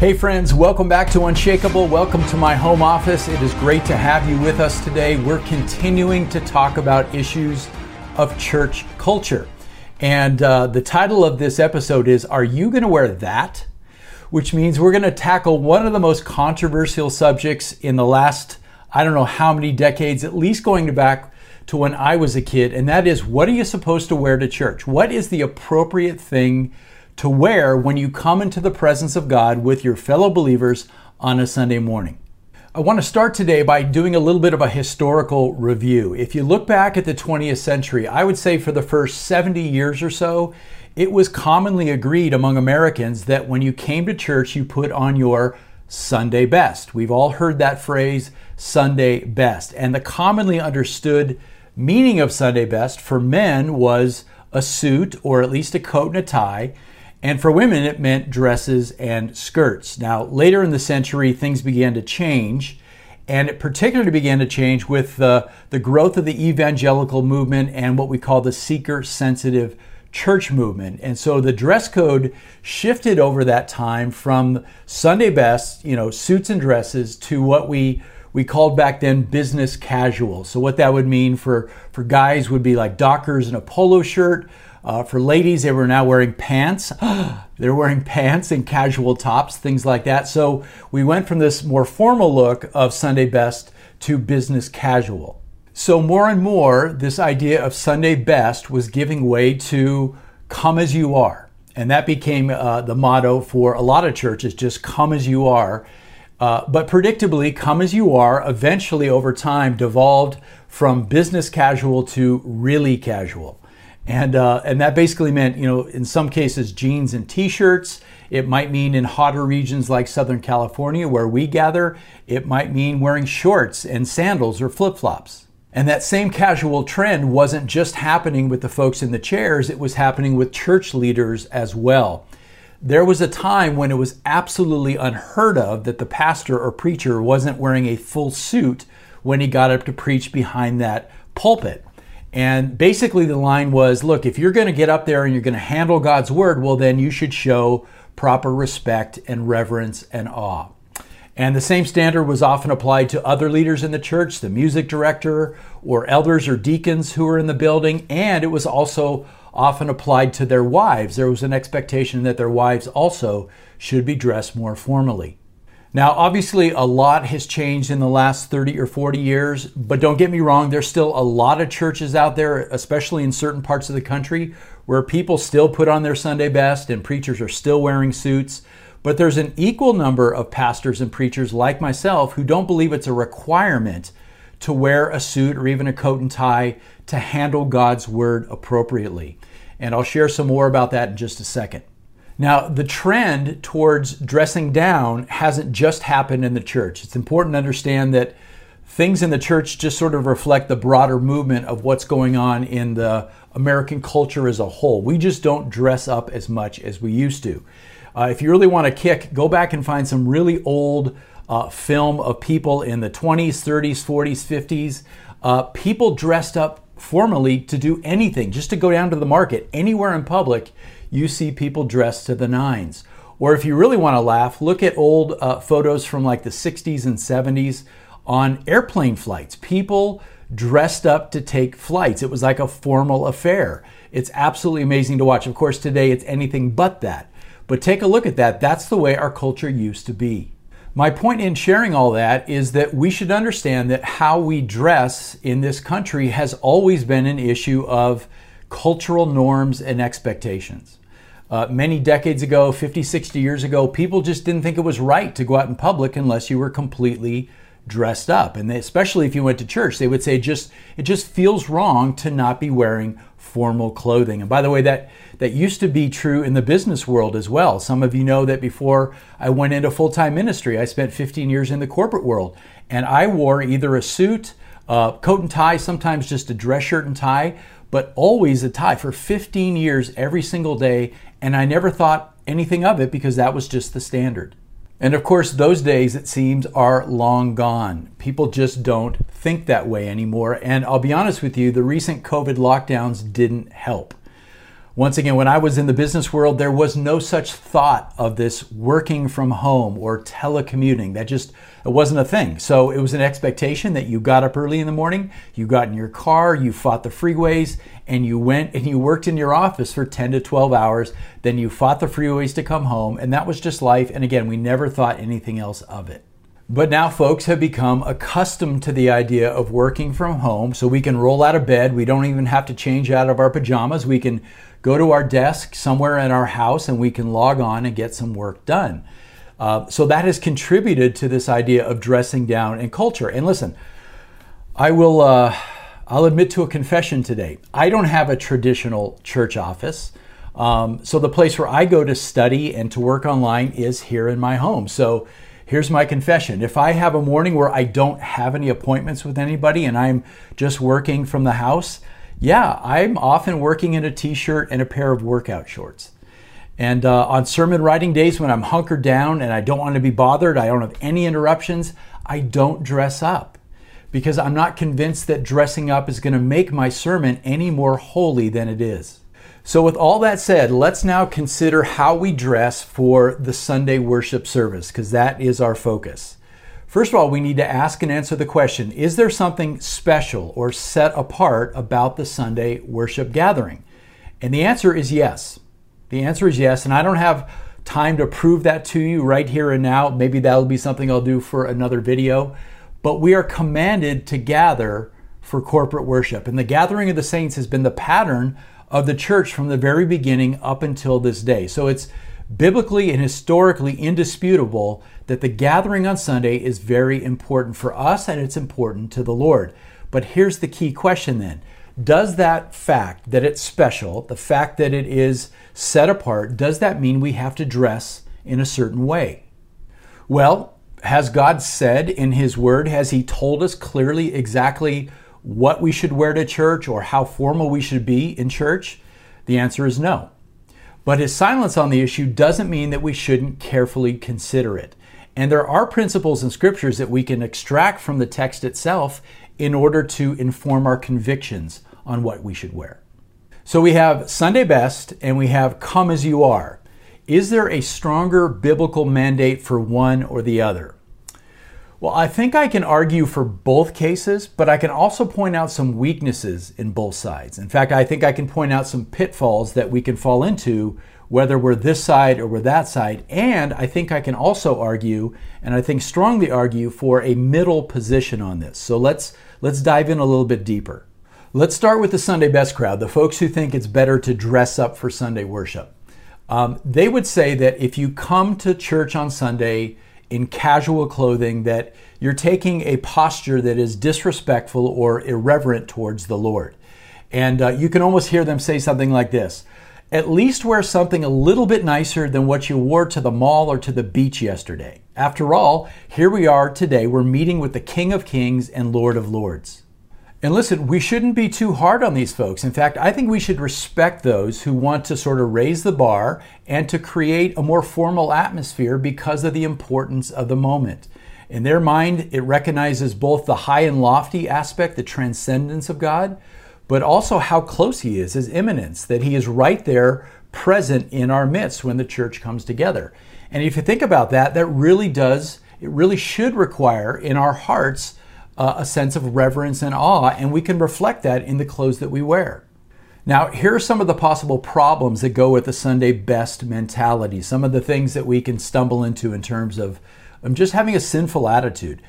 Hey, friends, welcome back to Unshakable. Welcome to my home office. It is great to have you with us today. We're continuing to talk about issues of church culture. And uh, the title of this episode is Are You Going to Wear That? Which means we're going to tackle one of the most controversial subjects in the last, I don't know how many decades, at least going back to when I was a kid. And that is what are you supposed to wear to church? What is the appropriate thing? To wear when you come into the presence of God with your fellow believers on a Sunday morning. I want to start today by doing a little bit of a historical review. If you look back at the 20th century, I would say for the first 70 years or so, it was commonly agreed among Americans that when you came to church, you put on your Sunday best. We've all heard that phrase, Sunday best. And the commonly understood meaning of Sunday best for men was a suit or at least a coat and a tie. And for women, it meant dresses and skirts. Now, later in the century, things began to change, and it particularly began to change with the, the growth of the evangelical movement and what we call the seeker sensitive church movement. And so the dress code shifted over that time from Sunday best, you know, suits and dresses, to what we we called back then business casual. So what that would mean for for guys would be like Dockers and a polo shirt. Uh, for ladies, they were now wearing pants. They're wearing pants and casual tops, things like that. So we went from this more formal look of Sunday best to business casual. So more and more, this idea of Sunday best was giving way to come as you are. And that became uh, the motto for a lot of churches just come as you are. Uh, but predictably, come as you are eventually over time devolved from business casual to really casual. And, uh, and that basically meant, you know, in some cases, jeans and t shirts. It might mean in hotter regions like Southern California, where we gather, it might mean wearing shorts and sandals or flip flops. And that same casual trend wasn't just happening with the folks in the chairs, it was happening with church leaders as well. There was a time when it was absolutely unheard of that the pastor or preacher wasn't wearing a full suit when he got up to preach behind that pulpit. And basically, the line was look, if you're going to get up there and you're going to handle God's word, well, then you should show proper respect and reverence and awe. And the same standard was often applied to other leaders in the church, the music director, or elders or deacons who were in the building. And it was also often applied to their wives. There was an expectation that their wives also should be dressed more formally. Now, obviously, a lot has changed in the last 30 or 40 years, but don't get me wrong, there's still a lot of churches out there, especially in certain parts of the country, where people still put on their Sunday best and preachers are still wearing suits. But there's an equal number of pastors and preachers like myself who don't believe it's a requirement to wear a suit or even a coat and tie to handle God's word appropriately. And I'll share some more about that in just a second. Now, the trend towards dressing down hasn't just happened in the church. It's important to understand that things in the church just sort of reflect the broader movement of what's going on in the American culture as a whole. We just don't dress up as much as we used to. Uh, if you really want to kick, go back and find some really old uh, film of people in the 20s, 30s, 40s, 50s. Uh, people dressed up formally to do anything, just to go down to the market, anywhere in public you see people dressed to the nines. Or if you really want to laugh, look at old uh, photos from like the 60s and 70s on airplane flights. People dressed up to take flights. It was like a formal affair. It's absolutely amazing to watch. Of course, today it's anything but that. But take a look at that. That's the way our culture used to be. My point in sharing all that is that we should understand that how we dress in this country has always been an issue of cultural norms and expectations. Uh, many decades ago, 50, 60 years ago, people just didn't think it was right to go out in public unless you were completely dressed up. And they, especially if you went to church, they would say just it just feels wrong to not be wearing formal clothing. And by the way, that that used to be true in the business world as well. Some of you know that before I went into full-time ministry, I spent 15 years in the corporate world, and I wore either a suit, uh, coat and tie, sometimes just a dress shirt and tie, but always a tie for 15 years every single day and I never thought anything of it because that was just the standard. And of course, those days, it seems, are long gone. People just don't think that way anymore. And I'll be honest with you, the recent COVID lockdowns didn't help. Once again, when I was in the business world, there was no such thought of this working from home or telecommuting. That just it wasn't a thing. So it was an expectation that you got up early in the morning, you got in your car, you fought the freeways, and you went and you worked in your office for 10 to 12 hours. Then you fought the freeways to come home, and that was just life. And again, we never thought anything else of it. But now folks have become accustomed to the idea of working from home, so we can roll out of bed. We don't even have to change out of our pajamas. We can go to our desk somewhere in our house and we can log on and get some work done. Uh, so that has contributed to this idea of dressing down in culture. And listen, I will. Uh, I'll admit to a confession today. I don't have a traditional church office. Um, so the place where I go to study and to work online is here in my home. So here's my confession. If I have a morning where I don't have any appointments with anybody and I'm just working from the house, yeah, I'm often working in a t shirt and a pair of workout shorts. And uh, on sermon writing days when I'm hunkered down and I don't want to be bothered, I don't have any interruptions, I don't dress up because I'm not convinced that dressing up is going to make my sermon any more holy than it is. So, with all that said, let's now consider how we dress for the Sunday worship service, because that is our focus. First of all, we need to ask and answer the question Is there something special or set apart about the Sunday worship gathering? And the answer is yes. The answer is yes. And I don't have time to prove that to you right here and now. Maybe that'll be something I'll do for another video. But we are commanded to gather for corporate worship. And the gathering of the saints has been the pattern of the church from the very beginning up until this day. So it's biblically and historically indisputable that the gathering on Sunday is very important for us and it's important to the Lord. But here's the key question then Does that fact that it's special, the fact that it is set apart, does that mean we have to dress in a certain way? Well, has God said in His Word, has He told us clearly exactly what we should wear to church or how formal we should be in church? The answer is no. But his silence on the issue doesn't mean that we shouldn't carefully consider it. And there are principles and scriptures that we can extract from the text itself in order to inform our convictions on what we should wear. So we have Sunday best and we have come as you are. Is there a stronger biblical mandate for one or the other? Well, I think I can argue for both cases, but I can also point out some weaknesses in both sides. In fact, I think I can point out some pitfalls that we can fall into, whether we're this side or we're that side. And I think I can also argue, and I think strongly argue, for a middle position on this. So let's, let's dive in a little bit deeper. Let's start with the Sunday best crowd, the folks who think it's better to dress up for Sunday worship. Um, they would say that if you come to church on Sunday, in casual clothing that you're taking a posture that is disrespectful or irreverent towards the Lord. And uh, you can almost hear them say something like this At least wear something a little bit nicer than what you wore to the mall or to the beach yesterday. After all, here we are today. We're meeting with the King of Kings and Lord of Lords. And listen, we shouldn't be too hard on these folks. In fact, I think we should respect those who want to sort of raise the bar and to create a more formal atmosphere because of the importance of the moment. In their mind, it recognizes both the high and lofty aspect, the transcendence of God, but also how close He is, His immanence, that He is right there present in our midst when the church comes together. And if you think about that, that really does, it really should require in our hearts uh, a sense of reverence and awe, and we can reflect that in the clothes that we wear. Now, here are some of the possible problems that go with the Sunday best mentality, some of the things that we can stumble into in terms of um, just having a sinful attitude.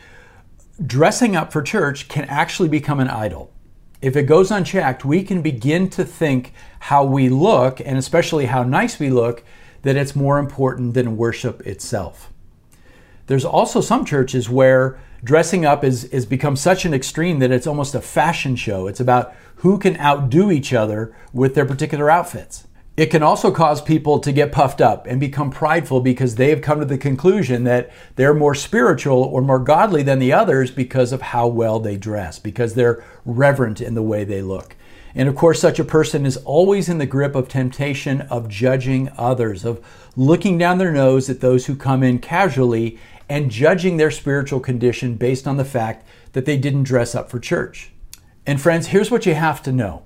Dressing up for church can actually become an idol. If it goes unchecked, we can begin to think how we look, and especially how nice we look, that it's more important than worship itself. There's also some churches where dressing up is, is become such an extreme that it's almost a fashion show. It's about who can outdo each other with their particular outfits. It can also cause people to get puffed up and become prideful because they have come to the conclusion that they're more spiritual or more godly than the others because of how well they dress, because they're reverent in the way they look. And of course, such a person is always in the grip of temptation of judging others, of looking down their nose at those who come in casually and judging their spiritual condition based on the fact that they didn't dress up for church. And friends, here's what you have to know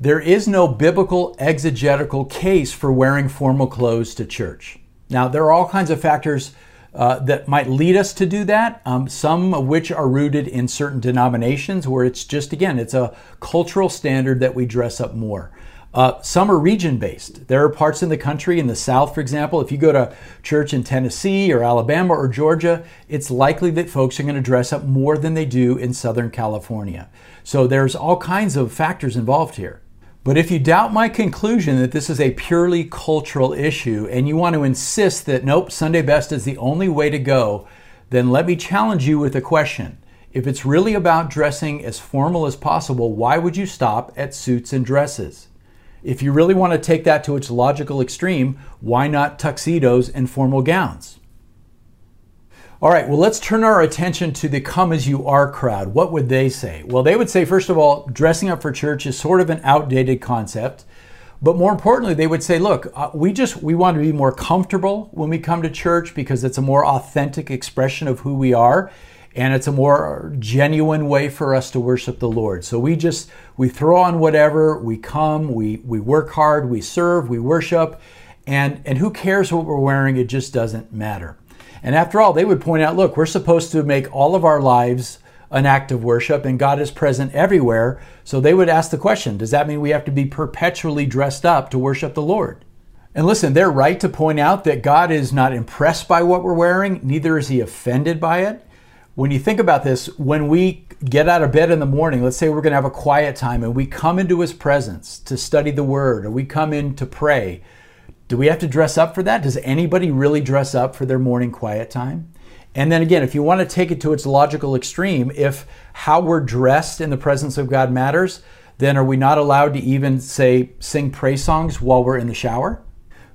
there is no biblical exegetical case for wearing formal clothes to church. Now, there are all kinds of factors uh, that might lead us to do that, um, some of which are rooted in certain denominations where it's just, again, it's a cultural standard that we dress up more. Uh, some are region based. There are parts in the country, in the South, for example, if you go to church in Tennessee or Alabama or Georgia, it's likely that folks are going to dress up more than they do in Southern California. So there's all kinds of factors involved here. But if you doubt my conclusion that this is a purely cultural issue and you want to insist that nope, Sunday best is the only way to go, then let me challenge you with a question. If it's really about dressing as formal as possible, why would you stop at suits and dresses? If you really want to take that to its logical extreme, why not tuxedos and formal gowns? All right, well, let's turn our attention to the come as you are crowd. What would they say? Well, they would say, first of all, dressing up for church is sort of an outdated concept. But more importantly, they would say, look, uh, we just we want to be more comfortable when we come to church because it's a more authentic expression of who we are and it's a more genuine way for us to worship the Lord. So we just we throw on whatever, we come, we we work hard, we serve, we worship, and and who cares what we're wearing? It just doesn't matter. And after all, they would point out, look, we're supposed to make all of our lives an act of worship and God is present everywhere. So they would ask the question, does that mean we have to be perpetually dressed up to worship the Lord? And listen, they're right to point out that God is not impressed by what we're wearing, neither is he offended by it when you think about this, when we get out of bed in the morning, let's say we're going to have a quiet time and we come into his presence to study the word or we come in to pray, do we have to dress up for that? Does anybody really dress up for their morning quiet time? And then again, if you want to take it to its logical extreme, if how we're dressed in the presence of God matters, then are we not allowed to even say sing praise songs while we're in the shower?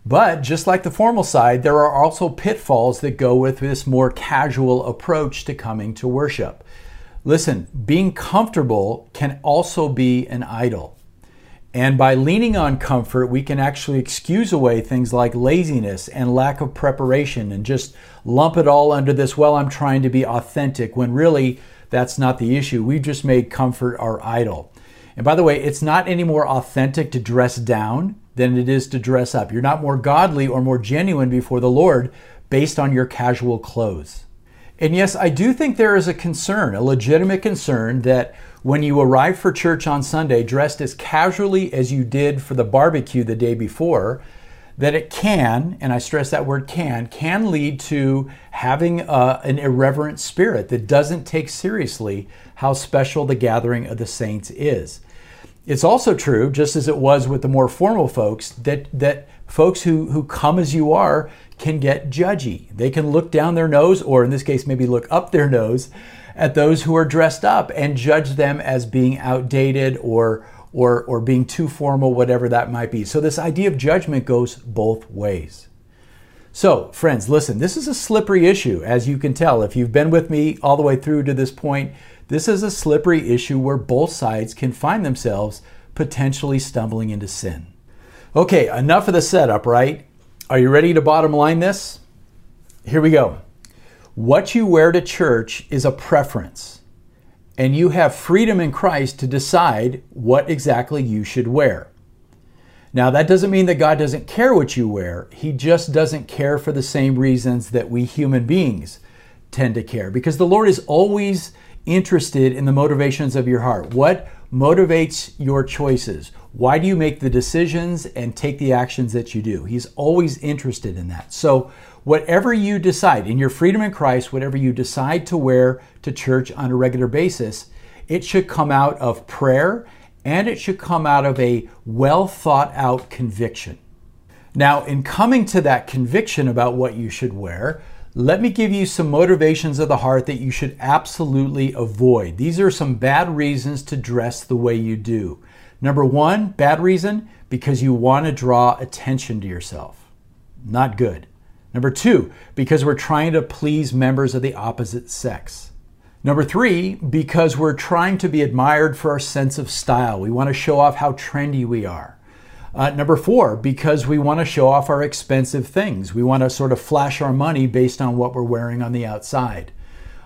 But just like the formal side, there are also pitfalls that go with this more casual approach to coming to worship. Listen, being comfortable can also be an idol. And by leaning on comfort, we can actually excuse away things like laziness and lack of preparation and just lump it all under this, well, I'm trying to be authentic, when really that's not the issue. We've just made comfort our idol. And by the way, it's not any more authentic to dress down than it is to dress up. You're not more godly or more genuine before the Lord based on your casual clothes. And yes, I do think there is a concern, a legitimate concern, that when you arrive for church on Sunday dressed as casually as you did for the barbecue the day before, that it can, and I stress that word can, can lead to having a, uh, an irreverent spirit that doesn't take seriously how special the gathering of the saints is. It's also true, just as it was with the more formal folks, that, that folks who, who come as you are can get judgy. They can look down their nose, or in this case, maybe look up their nose at those who are dressed up and judge them as being outdated or, or, or being too formal, whatever that might be. So, this idea of judgment goes both ways. So, friends, listen, this is a slippery issue, as you can tell. If you've been with me all the way through to this point, this is a slippery issue where both sides can find themselves potentially stumbling into sin. Okay, enough of the setup, right? Are you ready to bottom line this? Here we go. What you wear to church is a preference, and you have freedom in Christ to decide what exactly you should wear. Now, that doesn't mean that God doesn't care what you wear. He just doesn't care for the same reasons that we human beings tend to care because the Lord is always interested in the motivations of your heart. What motivates your choices? Why do you make the decisions and take the actions that you do? He's always interested in that. So, whatever you decide in your freedom in Christ, whatever you decide to wear to church on a regular basis, it should come out of prayer and it should come out of a well thought out conviction. Now, in coming to that conviction about what you should wear, let me give you some motivations of the heart that you should absolutely avoid. These are some bad reasons to dress the way you do. Number one, bad reason, because you want to draw attention to yourself. Not good. Number two, because we're trying to please members of the opposite sex. Number three, because we're trying to be admired for our sense of style. We want to show off how trendy we are. Uh, number four, because we want to show off our expensive things. We want to sort of flash our money based on what we're wearing on the outside.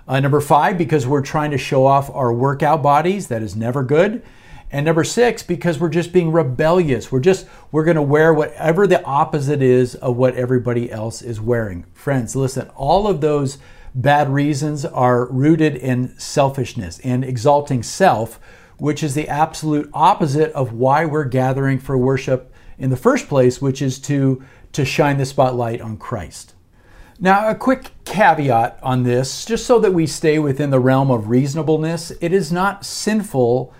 Uh, number five, because we're trying to show off our workout bodies. That is never good. And number six, because we're just being rebellious. We're just, we're going to wear whatever the opposite is of what everybody else is wearing. Friends, listen, all of those bad reasons are rooted in selfishness and exalting self, which is the absolute opposite of why we're gathering for worship in the first place, which is to, to shine the spotlight on Christ. Now, a quick caveat on this, just so that we stay within the realm of reasonableness, it is not sinful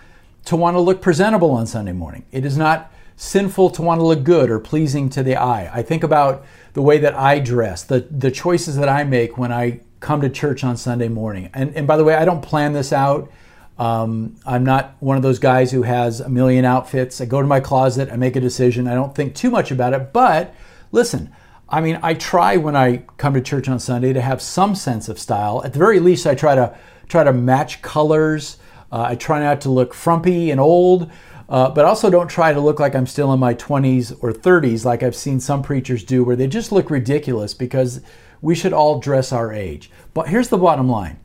to want to look presentable on Sunday morning. It is not sinful to want to look good or pleasing to the eye. I think about the way that I dress, the, the choices that I make when I come to church on Sunday morning. And, and by the way, I don't plan this out. Um, I'm not one of those guys who has a million outfits. I go to my closet, I make a decision. I don't think too much about it. But listen, I mean, I try when I come to church on Sunday to have some sense of style. At the very least, I try to try to match colors. Uh, I try not to look frumpy and old, uh, but also don't try to look like I'm still in my 20s or 30s, like I've seen some preachers do, where they just look ridiculous because we should all dress our age. But here's the bottom line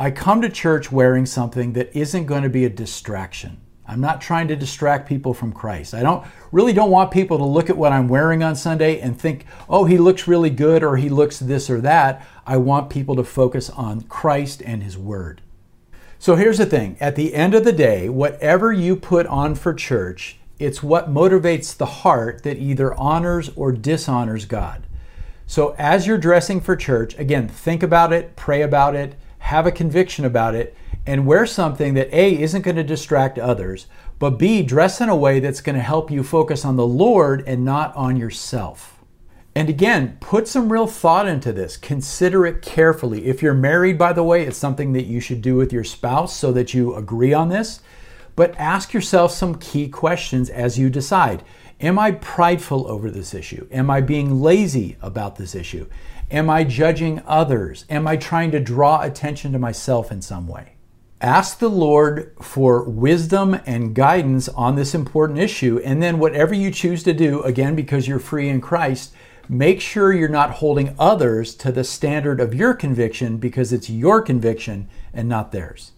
I come to church wearing something that isn't going to be a distraction. I'm not trying to distract people from Christ. I don't really don't want people to look at what I'm wearing on Sunday and think, "Oh, he looks really good" or "he looks this or that." I want people to focus on Christ and his word. So here's the thing, at the end of the day, whatever you put on for church, it's what motivates the heart that either honors or dishonors God. So as you're dressing for church, again, think about it, pray about it, have a conviction about it, and wear something that A isn't going to distract others, but B dress in a way that's going to help you focus on the Lord and not on yourself. And again, put some real thought into this. Consider it carefully. If you're married, by the way, it's something that you should do with your spouse so that you agree on this. But ask yourself some key questions as you decide. Am I prideful over this issue? Am I being lazy about this issue? Am I judging others? Am I trying to draw attention to myself in some way? Ask the Lord for wisdom and guidance on this important issue. And then, whatever you choose to do, again, because you're free in Christ, make sure you're not holding others to the standard of your conviction because it's your conviction and not theirs.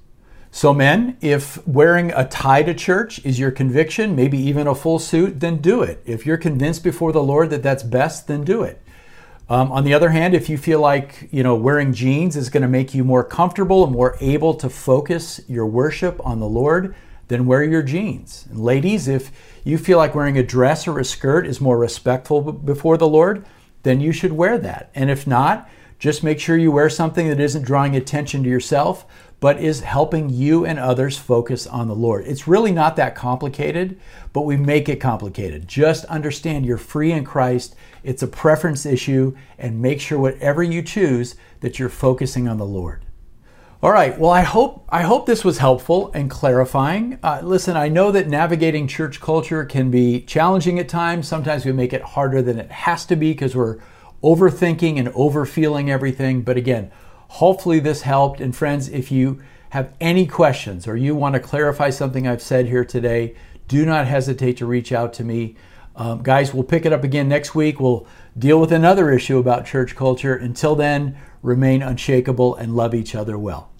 So, men, if wearing a tie to church is your conviction, maybe even a full suit, then do it. If you're convinced before the Lord that that's best, then do it. Um, on the other hand, if you feel like you know wearing jeans is going to make you more comfortable and more able to focus your worship on the Lord, then wear your jeans. And ladies, if you feel like wearing a dress or a skirt is more respectful before the Lord, then you should wear that. And if not, just make sure you wear something that isn't drawing attention to yourself, but is helping you and others focus on the Lord. It's really not that complicated, but we make it complicated. Just understand you're free in Christ. It's a preference issue, and make sure whatever you choose that you're focusing on the Lord. All right. Well, I hope I hope this was helpful and clarifying. Uh, listen, I know that navigating church culture can be challenging at times. Sometimes we make it harder than it has to be because we're overthinking and overfeeling everything. But again, Hopefully, this helped. And friends, if you have any questions or you want to clarify something I've said here today, do not hesitate to reach out to me. Um, guys, we'll pick it up again next week. We'll deal with another issue about church culture. Until then, remain unshakable and love each other well.